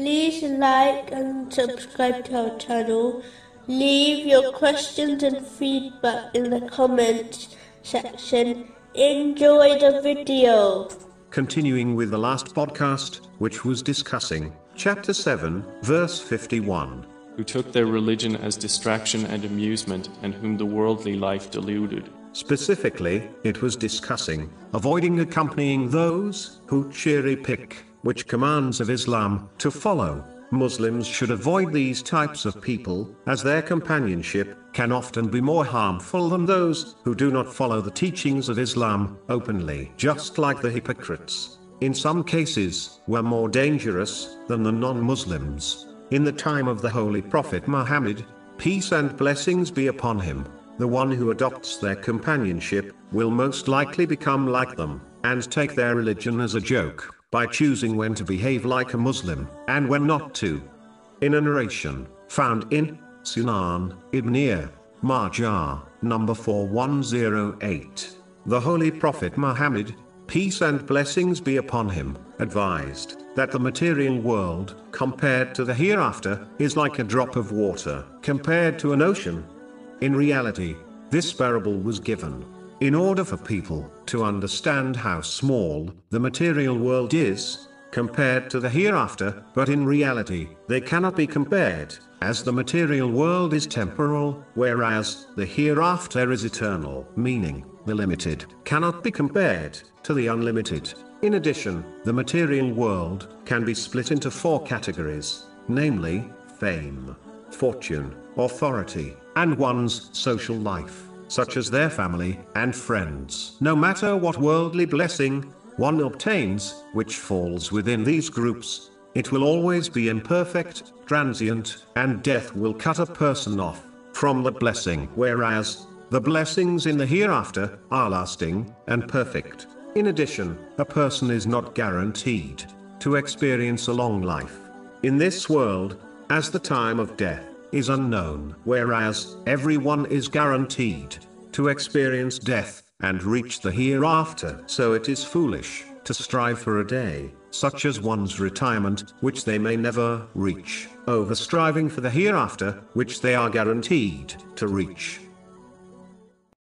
like and subscribe to our channel. Leave your questions and feedback in the comments section. Enjoy the video. Continuing with the last podcast, which was discussing chapter 7, verse 51. who took their religion as distraction and amusement, and whom the worldly life deluded. Specifically, it was discussing avoiding accompanying those who cherry pick, which commands of Islam to follow. Muslims should avoid these types of people, as their companionship can often be more harmful than those who do not follow the teachings of Islam openly, just like the hypocrites. In some cases, were more dangerous than the non Muslims. In the time of the Holy Prophet Muhammad, peace and blessings be upon him, the one who adopts their companionship will most likely become like them, and take their religion as a joke, by choosing when to behave like a Muslim, and when not to. In a narration, found in Sunan Ibn Majah, number 4108, the Holy Prophet Muhammad, peace and blessings be upon him, advised that the material world, compared to the hereafter, is like a drop of water, compared to an ocean. In reality, this parable was given in order for people to understand how small the material world is, compared to the hereafter, but in reality, they cannot be compared, as the material world is temporal, whereas the hereafter is eternal, meaning, the limited cannot be compared to the unlimited. In addition, the material world can be split into four categories, namely, fame, fortune, authority, and one's social life, such as their family and friends. No matter what worldly blessing one obtains, which falls within these groups, it will always be imperfect, transient, and death will cut a person off from the blessing, whereas the blessings in the hereafter are lasting and perfect. In addition, a person is not guaranteed to experience a long life in this world, as the time of death is unknown, whereas everyone is guaranteed to experience death and reach the hereafter. So it is foolish to strive for a day, such as one's retirement, which they may never reach, over striving for the hereafter, which they are guaranteed to reach.